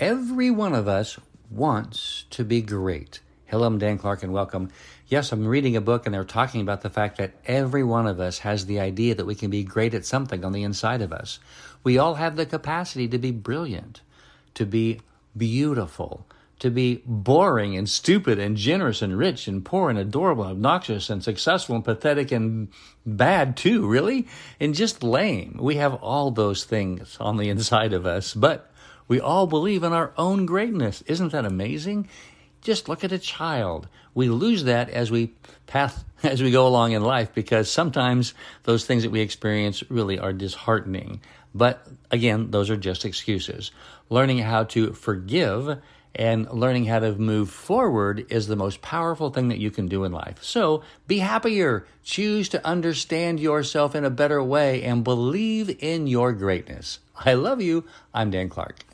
Every one of us wants to be great. Hello, I'm Dan Clark and welcome. Yes, I'm reading a book and they're talking about the fact that every one of us has the idea that we can be great at something on the inside of us. We all have the capacity to be brilliant, to be beautiful, to be boring and stupid and generous and rich and poor and adorable and obnoxious and successful and pathetic and bad too, really, and just lame. We have all those things on the inside of us, but we all believe in our own greatness. Isn't that amazing? Just look at a child. We lose that as we path as we go along in life because sometimes those things that we experience really are disheartening. But again, those are just excuses. Learning how to forgive and learning how to move forward is the most powerful thing that you can do in life. So be happier. Choose to understand yourself in a better way and believe in your greatness. I love you. I'm Dan Clark.